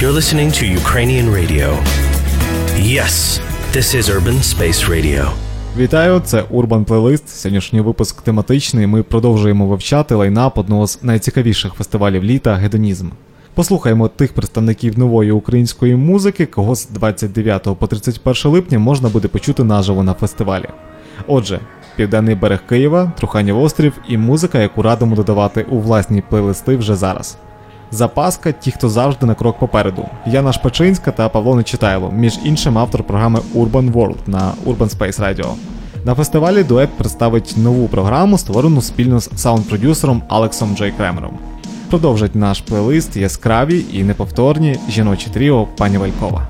You're listening to Ukrainian radio. Yes, this is Urban Space Radio. Вітаю, це Urban Playlist. Сьогоднішній випуск тематичний. Ми продовжуємо вивчати лайнап одного з найцікавіших фестивалів літа Гедонізм. Послухаємо тих представників нової української музики, кого з 29 по 31 липня можна буде почути наживо на фестивалі. Отже, південний берег Києва, Труханів острів і музика, яку радимо додавати у власні плейлисти вже зараз. Запаска ті, хто завжди на крок попереду. Яна Шпачинська та Павло Нечитайло, між іншим автор програми Urban World на Urban Space Radio. На фестивалі дует представить нову програму, створену спільно з саунд-продюсером Алексом Джей Кремером. Продовжить наш плейлист яскраві і неповторні жіночі тріо пані Валькова.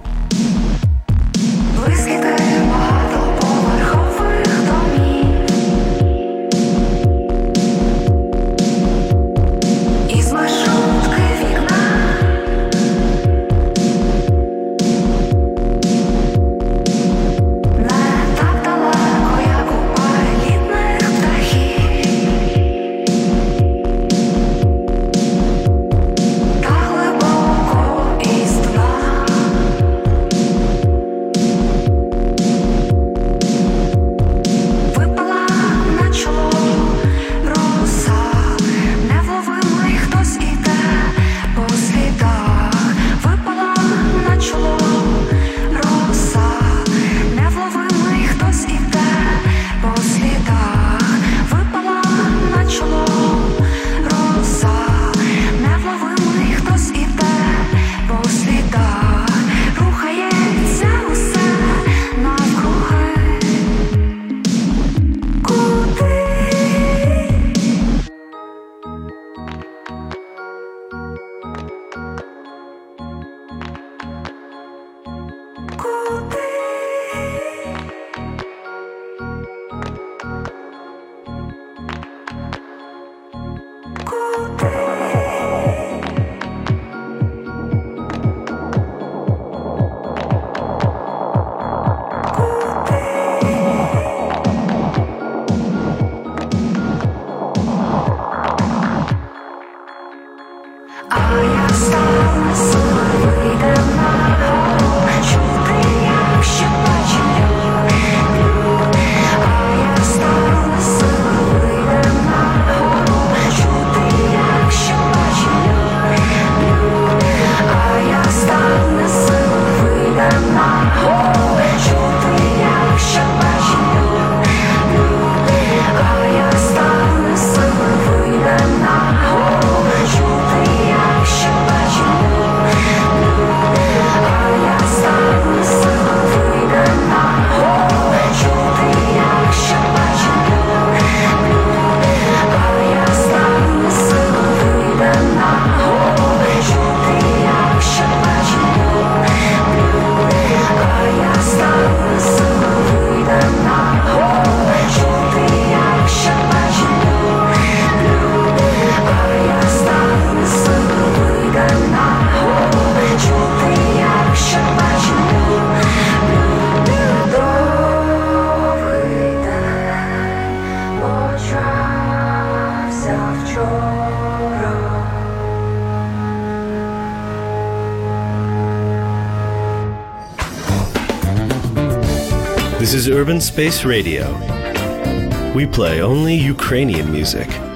Space Radio. We play only Ukrainian music.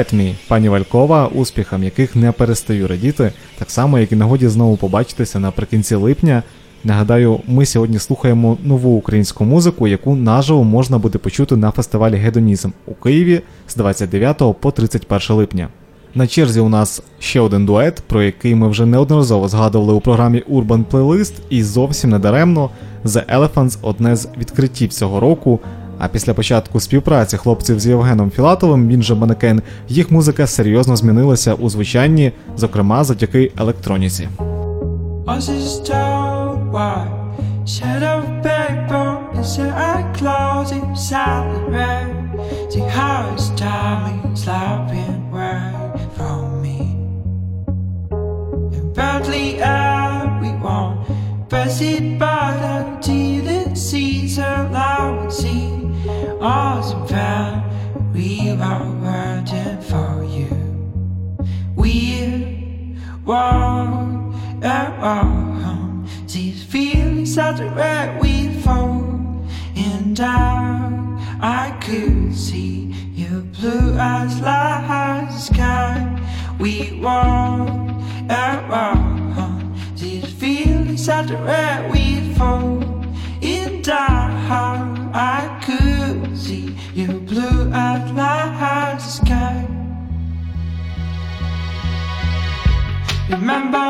Let Me, пані Валькова, успіхам яких не перестаю радіти, так само як і нагоді знову побачитися наприкінці липня. Нагадаю, ми сьогодні слухаємо нову українську музику, яку наживо можна буде почути на фестивалі Гедонізм у Києві з 29 по 31 липня. На черзі у нас ще один дует, про який ми вже неодноразово згадували у програмі Urban Playlist і зовсім не даремно. The Elephants – одне з відкриттів цього року. А після початку співпраці хлопців з Євгеном Філатовим, він же манекен, їх музика серйозно змінилася у звучанні, зокрема завдяки електроніці. badly out we won't press it by the tea that sees allowance. Odds and pound, we are waiting for you. We walk at home. These feelings are direct, we fall. And down, I could see your blue eyes like the sky. We walk at home. These feelings are direct, we fall down how I could see your blue the sky. Remember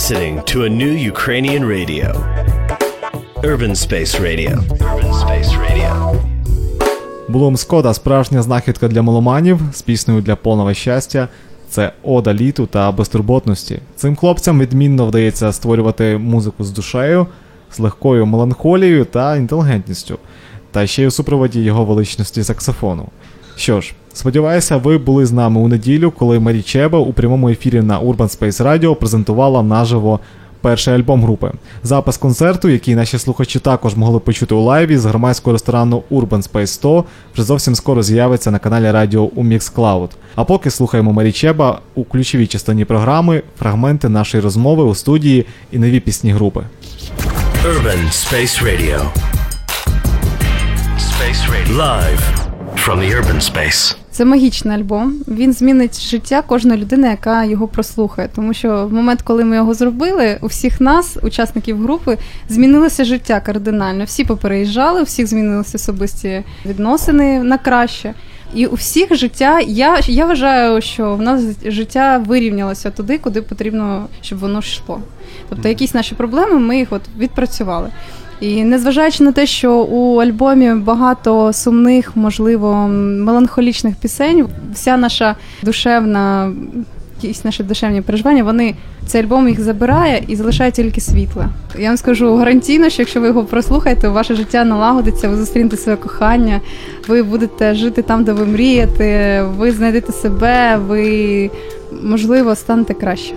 Listening to a new Ukrainian radio. Urban Space Radio. Urban Space Radio. Булом Скода справжня знахідка для меломанів з піснею для повного щастя. Це ода літу та безтурботності. Цим хлопцям відмінно вдається створювати музику з душею, з легкою меланхолією та інтелігентністю, та ще й у супроводі його величності саксофону. Що ж, сподіваюся, ви були з нами у неділю, коли Марі Чеба у прямому ефірі на Urban Space Radio презентувала наживо перший альбом групи. Запис концерту, який наші слухачі також могли почути у лайві з громадського ресторану Urban Space 100, вже зовсім скоро з'явиться на каналі Радіо у Mixcloud. А поки слухаємо Марі Чеба у ключовій частині програми, фрагменти нашої розмови у студії і нові пісні групи. Urban Space Radio. Space Radio. Live from the urban space. Це магічний альбом. Він змінить життя кожної людини, яка його прослухає. Тому що в момент, коли ми його зробили, у всіх нас, учасників групи, змінилося життя кардинально. Всі попереїжджали, у всіх змінилися особисті відносини на краще. І у всіх життя, я, я вважаю, що в нас життя вирівнялося туди, куди потрібно, щоб воно йшло. Тобто якісь наші проблеми, ми їх от відпрацювали. І незважаючи на те, що у альбомі багато сумних, можливо, меланхолічних пісень, вся наша душевна, якісь наші душевні переживання, вони цей альбом їх забирає і залишає тільки світле. Я вам скажу гарантійно, що якщо ви його прослухаєте, ваше життя налагодиться, ви зустрінете своє кохання, ви будете жити там, де ви мрієте, ви знайдете себе, ви можливо станете краще.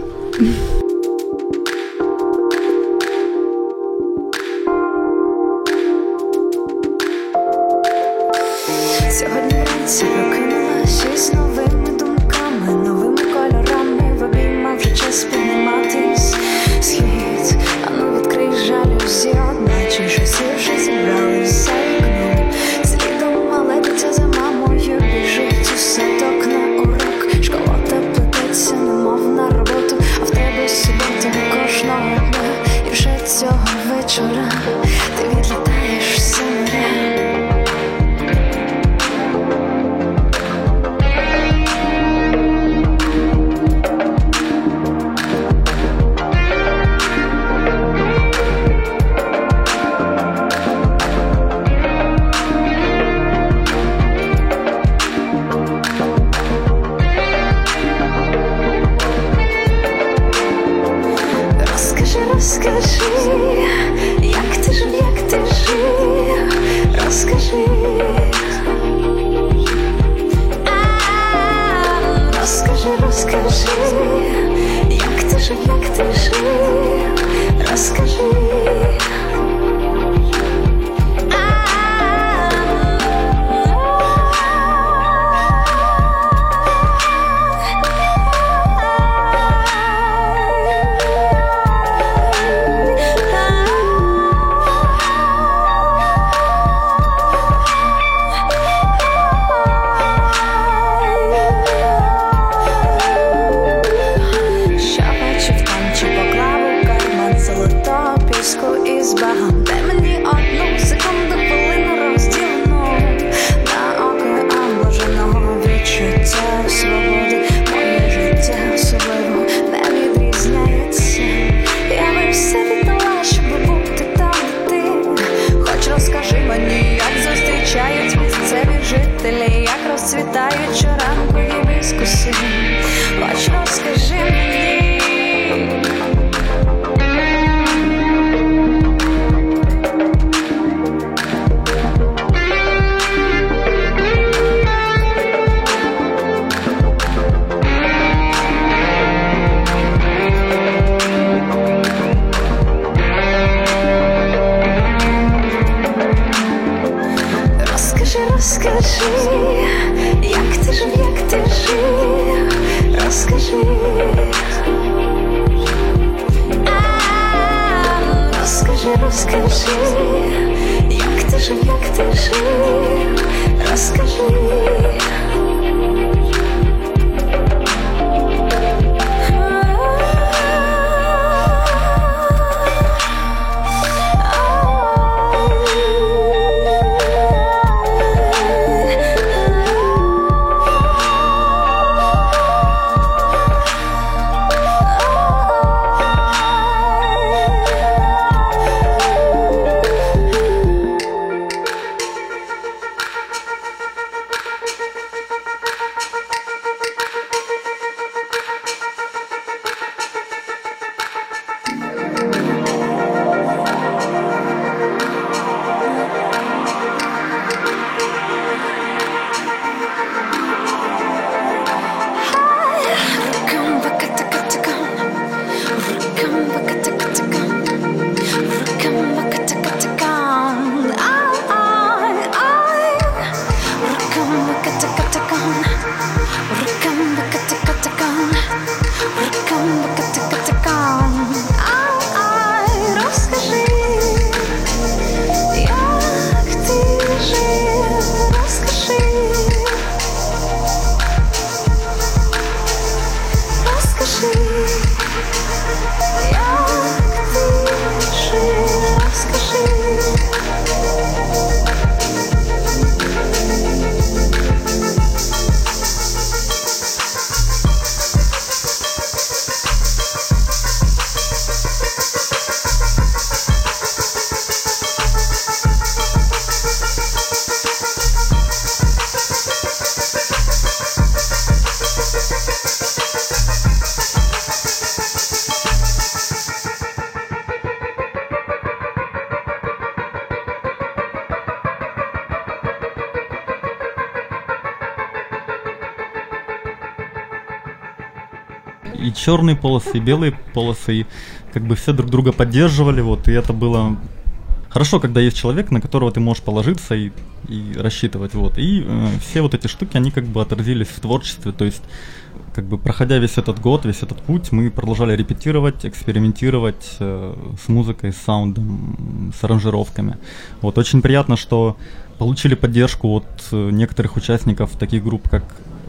Черные полосы, и белые полосы, и как бы все друг друга поддерживали, вот, и это было хорошо, когда есть человек, на которого ты можешь положиться и, и рассчитывать, вот, и э, все вот эти штуки, они как бы отразились в творчестве, то есть как бы проходя весь этот год, весь этот путь, мы продолжали репетировать, экспериментировать э, с музыкой, с саундом, с аранжировками. Вот очень приятно, что получили поддержку от э, некоторых участников таких групп, как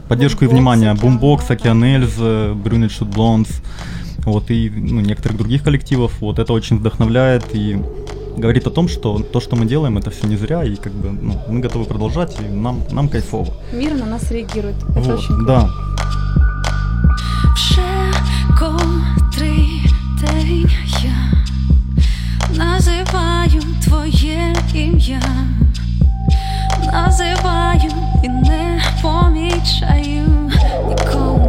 поддержку и Boombox, внимание Океан Boombox, Эльз. Океан Эльз, Брюнет Шут Блонс, вот и ну, некоторых других коллективов. Вот это очень вдохновляет и говорит о том, что то, что мы делаем, это все не зря, и как бы ну, мы готовы продолжать, и нам, нам кайфово. Мир на нас реагирует. Это Вот, очень круто. да. Вже котрий день я називаю твоє ім'я, називаю і не for each of you. We call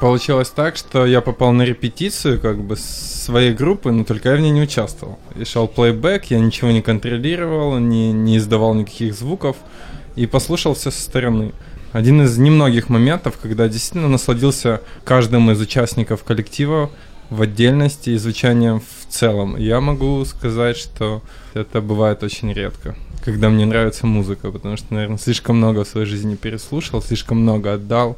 получилось так, что я попал на репетицию как бы своей группы, но только я в ней не участвовал. И шел плейбэк, я ничего не контролировал, не, не издавал никаких звуков и послушал все со стороны. Один из немногих моментов, когда действительно насладился каждым из участников коллектива в отдельности и звучанием в целом. Я могу сказать, что это бывает очень редко, когда мне нравится музыка, потому что, наверное, слишком много в своей жизни переслушал, слишком много отдал.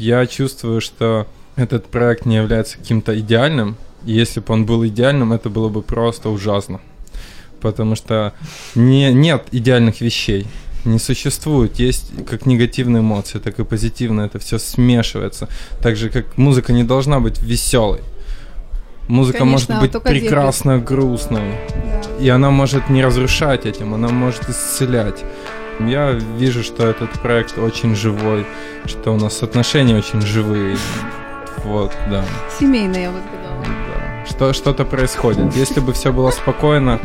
Я чувствую, что этот проект не является каким-то идеальным, и если бы он был идеальным, это было бы просто ужасно. Потому что не, нет идеальных вещей не существует. Есть как негативные эмоции, так и позитивные. Это все смешивается. Так же, как музыка не должна быть веселой. Музыка Конечно, может быть прекрасно грустной. Да. И она может не разрушать этим, она может исцелять. Я вижу, что этот проект очень живой, что у нас отношения очень живые. Вот, да. Сімейне, я би сказала. да. Что, что-то происходит. Если бы все было спокойно,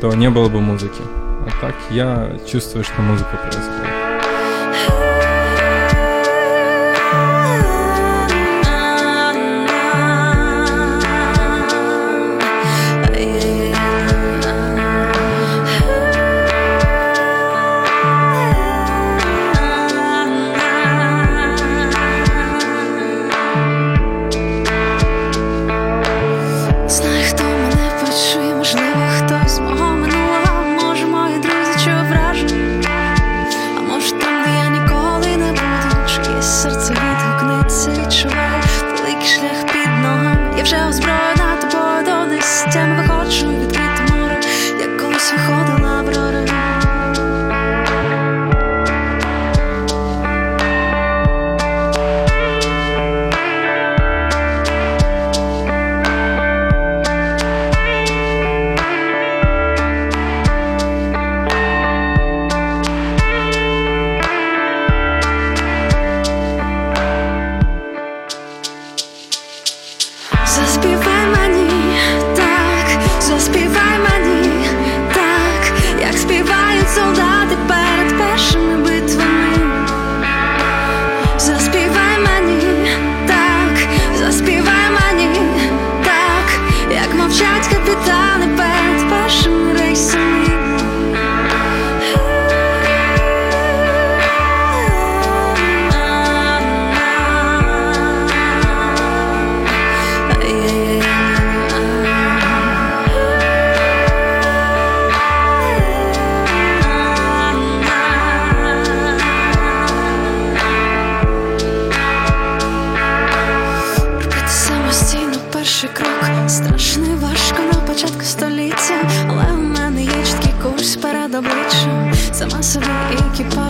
то не было бы музыки. А так я чувствую, что музыка происходит.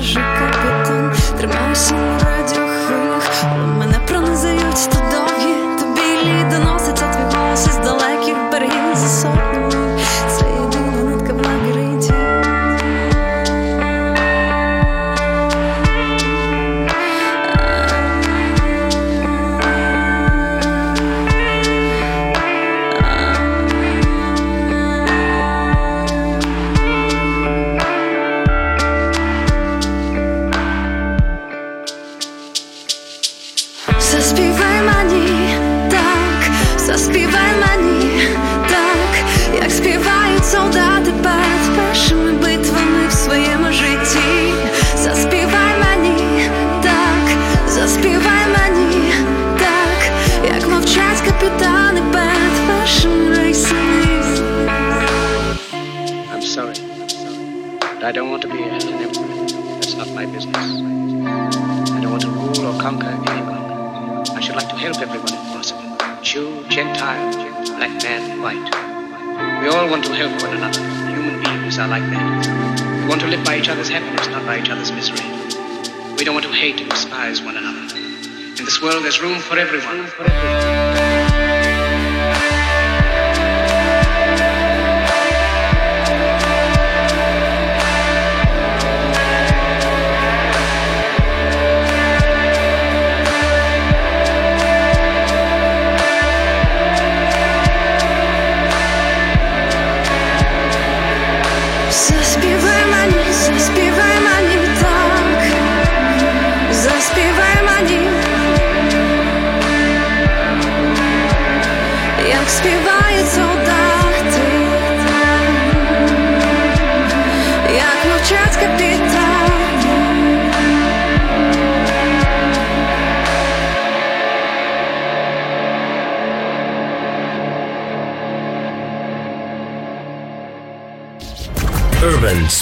Екіпажу капітан. тримайся на радіохвилях, мене пронизають то довгі, то білі доноситься твій голос із далеких берегів за сотнями. hate and despise one another. In this world, there's room for everyone. Room for everyone.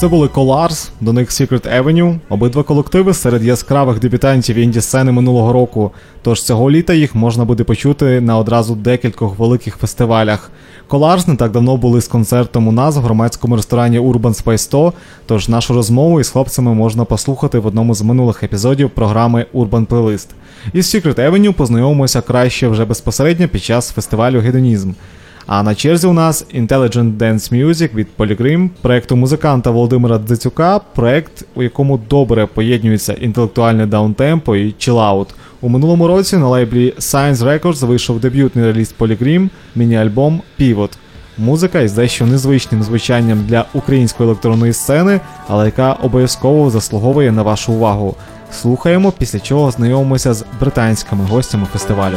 Це були Colars, до них Secret Avenue, обидва колективи серед яскравих дебютантів інді сцени минулого року. Тож цього літа їх можна буде почути на одразу декількох великих фестивалях. Colars не так давно були з концертом у нас в громадському ресторані Urban Space 100, тож нашу розмову із хлопцями можна послухати в одному з минулих епізодів програми Urban Playlist. Із Secret Avenue познайомимося краще вже безпосередньо під час фестивалю Гедонізм. А на черзі у нас Intelligent Dance Music від Polygram, проекту музиканта Володимира Дзицюка, проект, у якому добре поєднується інтелектуальне даунтемпо і чилаут. У минулому році на лейблі Science Records вийшов дебютний реліз Polygram, міні-альбом Pivot. Музика із дещо незвичним звучанням для української електронної сцени, але яка обов'язково заслуговує на вашу увагу. Слухаємо, після чого знайомимося з британськими гостями фестивалю.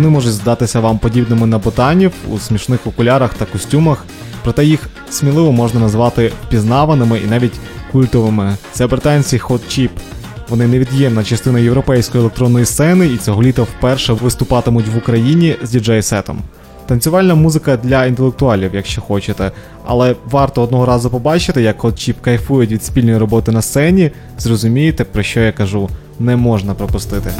Вони можуть здатися вам подібними на ботанів у смішних окулярах та костюмах, проте їх сміливо можна назвати впізнаваними і навіть культовими. Це британці Hot Chip. Вони невід'ємна частина європейської електронної сцени і цього літа вперше виступатимуть в Україні з діджей-сетом. Танцювальна музика для інтелектуалів, якщо хочете, але варто одного разу побачити, як Hot чіп кайфують від спільної роботи на сцені, зрозумієте, про що я кажу, не можна пропустити.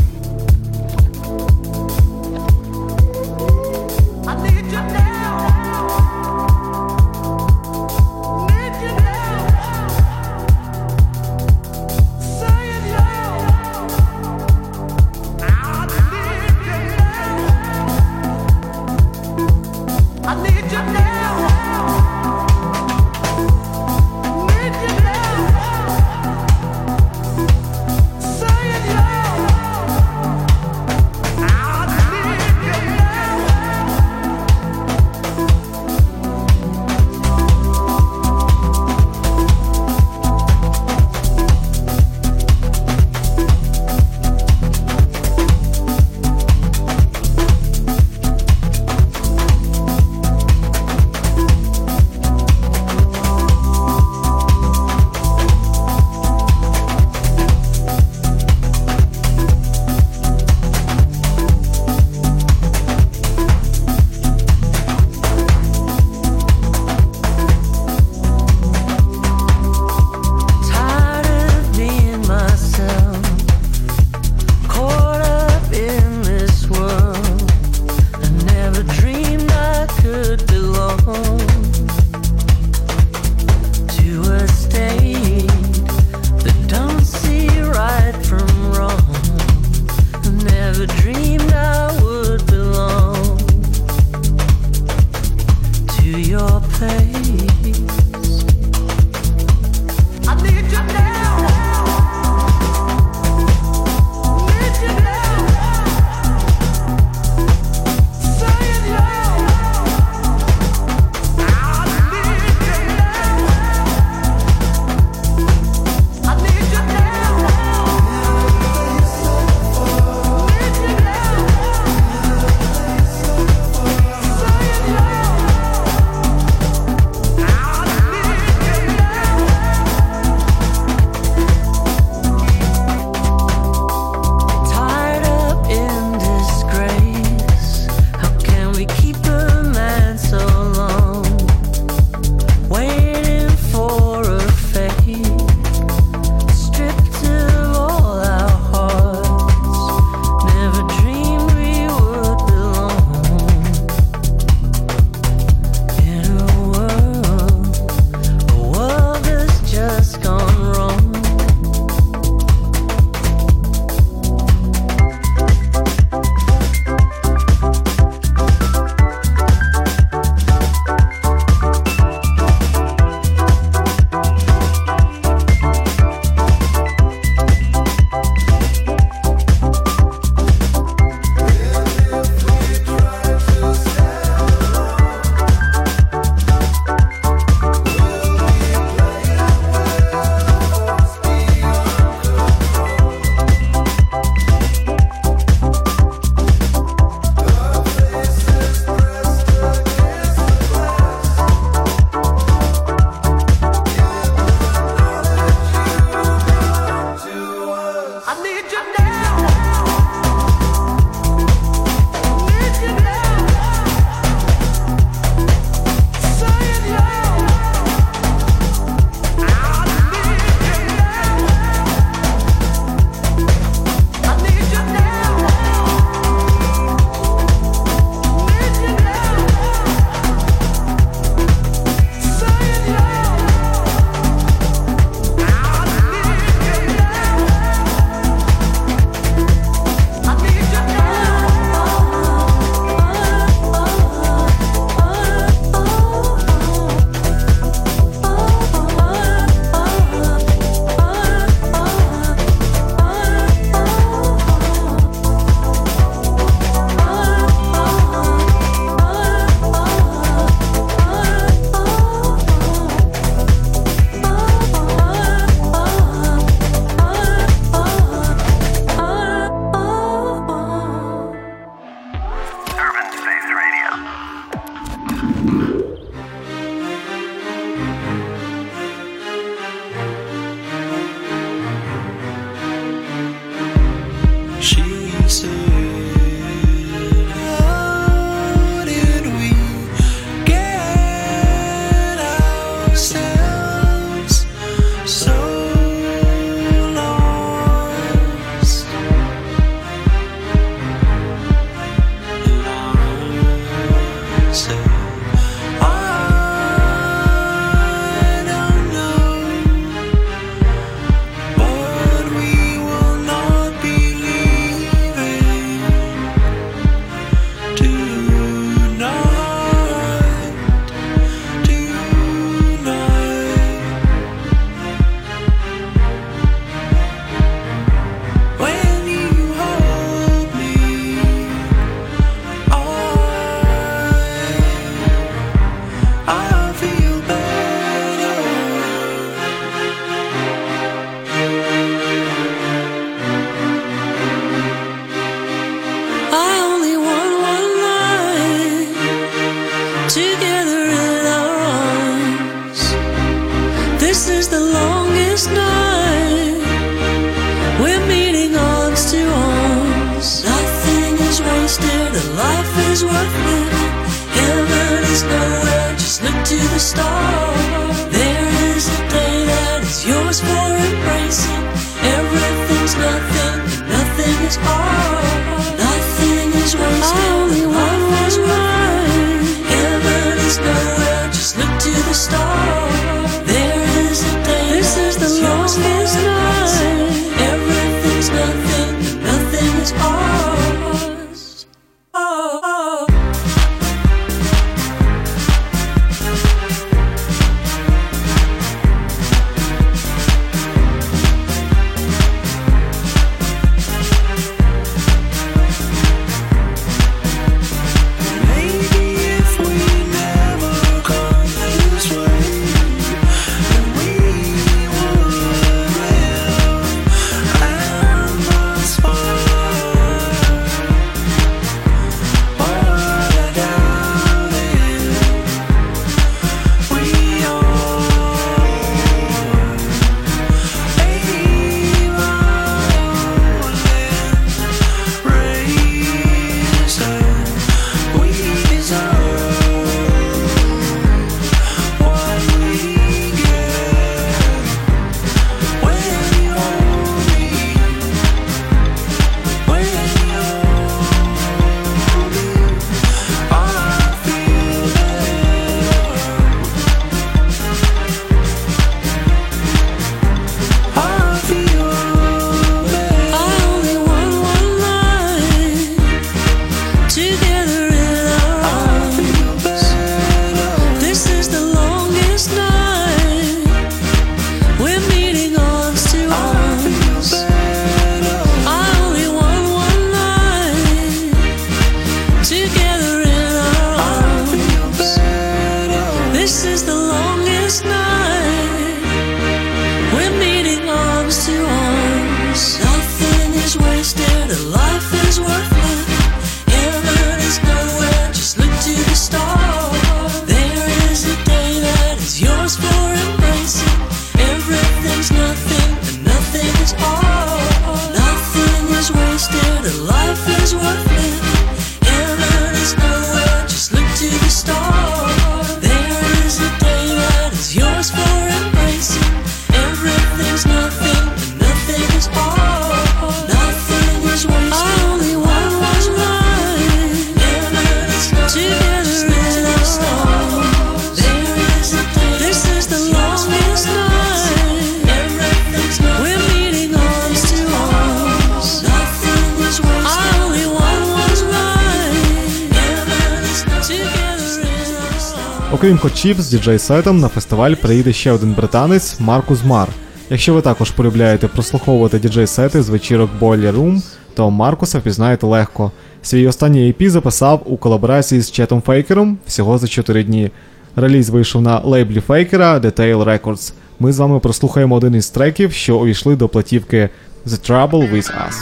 Чіп з діджей-сетом на фестиваль приїде ще один британець Маркус Мар. Якщо ви також полюбляєте прослуховувати діджей-сети з вечірок Boiler Room, то Маркуса впізнаєте легко. Свій останній EP записав у колаборації з Четом Фейкером всього за 4 дні. Реліз вийшов на лейблі Фейкера Detail Records. Ми з вами прослухаємо один із треків, що увійшли до платівки The Trouble With Us.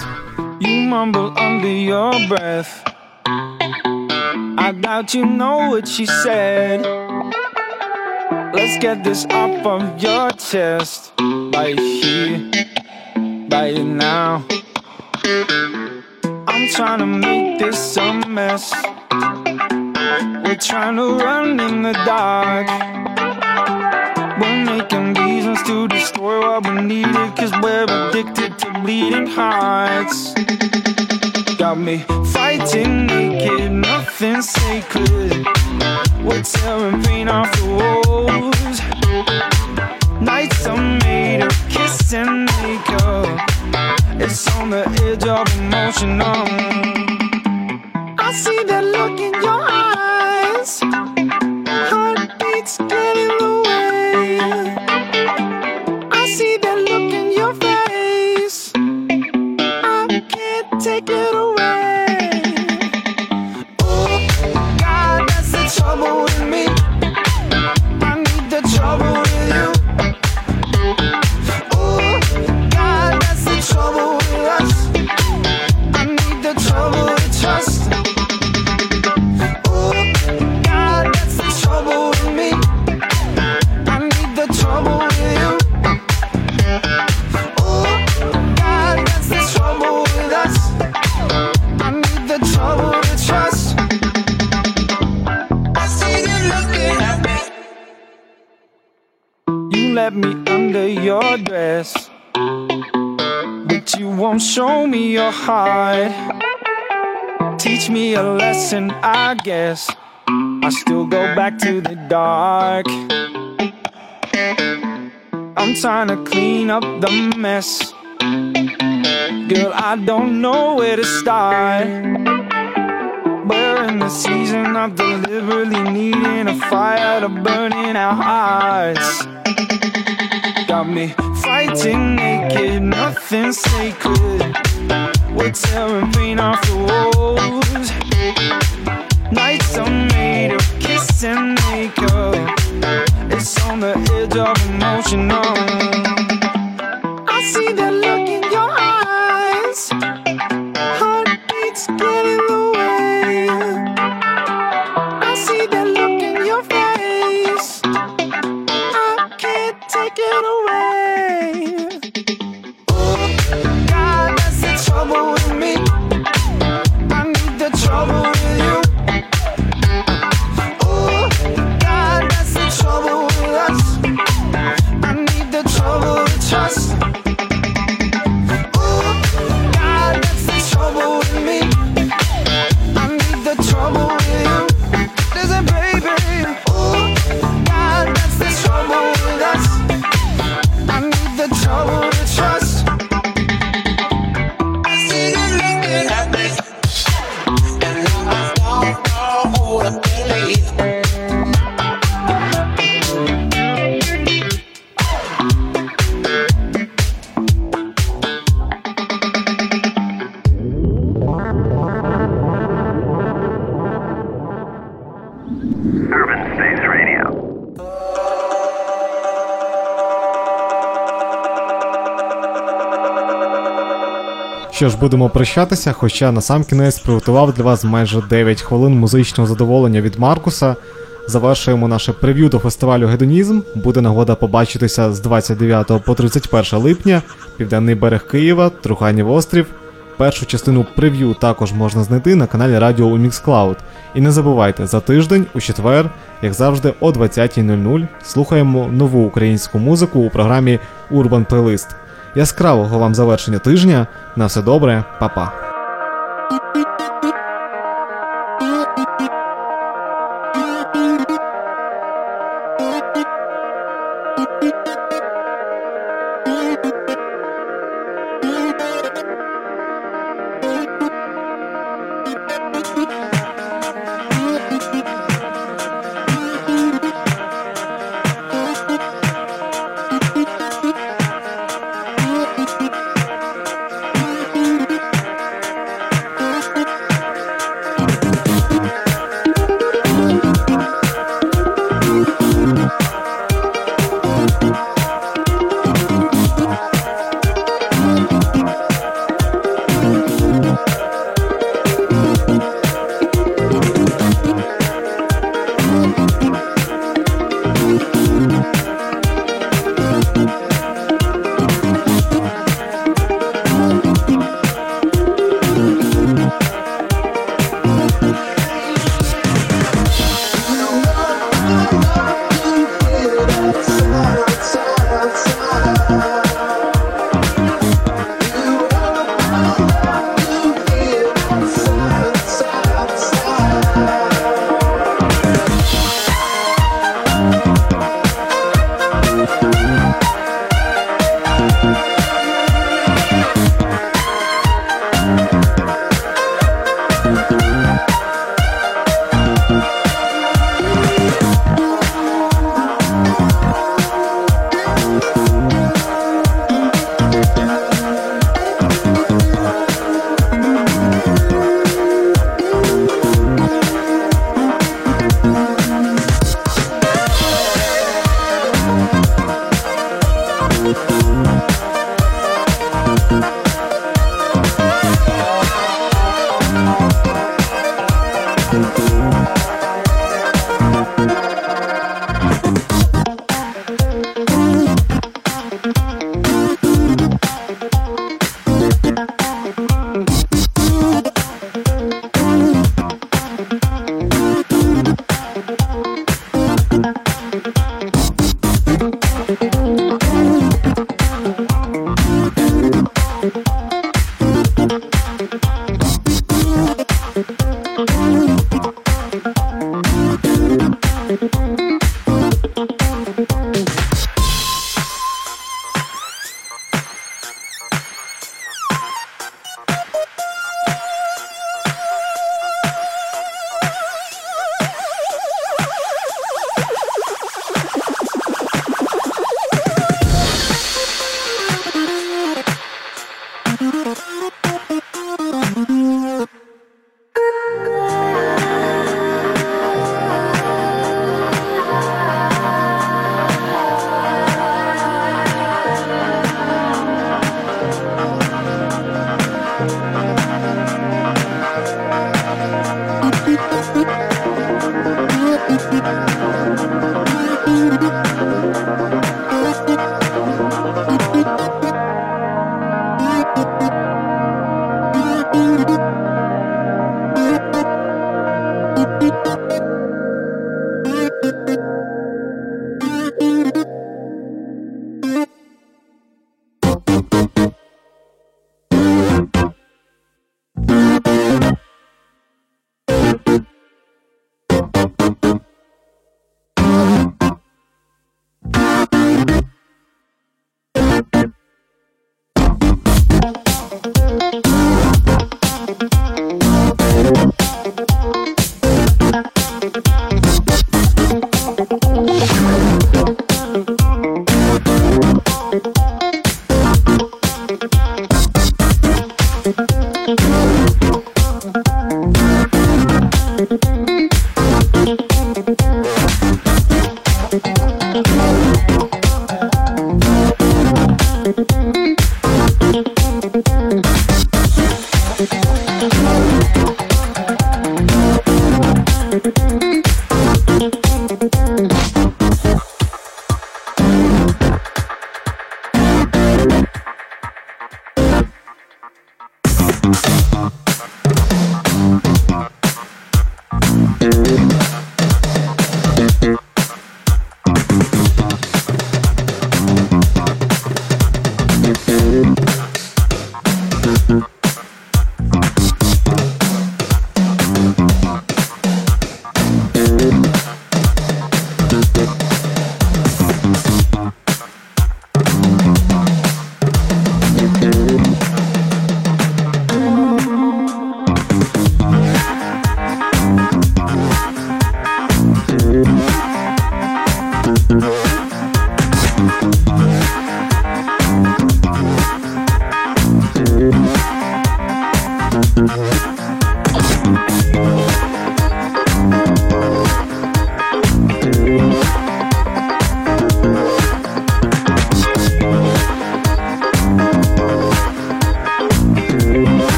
You mumble under your breath I doubt you know what she said Let's get this up on your chest. By here, by now. I'm trying to make this a mess. We're trying to run in the dark. We're making reasons to destroy what we needed Cause we're addicted to bleeding hearts. Got me fighting naked, nothing sacred. We're tearing pain off the walls. Nights are made of kiss and makeup. It's on the edge of emotional. Um. I see that look in your eyes. Heart. Teach me a lesson, I guess. I still go back to the dark. I'm trying to clean up the mess. Girl, I don't know where to start. We're in the season of deliberately needing a fire to burn in our hearts. Got me fighting naked, nothing sacred. We're tearing paint off the walls. Nights are made of kiss and makeup. It's on the edge of emotion. oh. I see that look in your eyes. Heartbeats get in the way. I see that look in your face. I can't take it away. Що ж, будемо прощатися, хоча на сам кінець приготував для вас майже 9 хвилин музичного задоволення від Маркуса. Завершуємо наше прев'ю до фестивалю Гедонізм. Буде нагода побачитися з 29 по 31 липня, Південний берег Києва, Труханів острів. Першу частину прев'ю також можна знайти на каналі Радіо у Mixcloud. І не забувайте, за тиждень, у четвер, як завжди, о 20.00 слухаємо нову українську музику у програмі Urban Playlist. Яскравого вам завершення тижня. На все добре, па-па.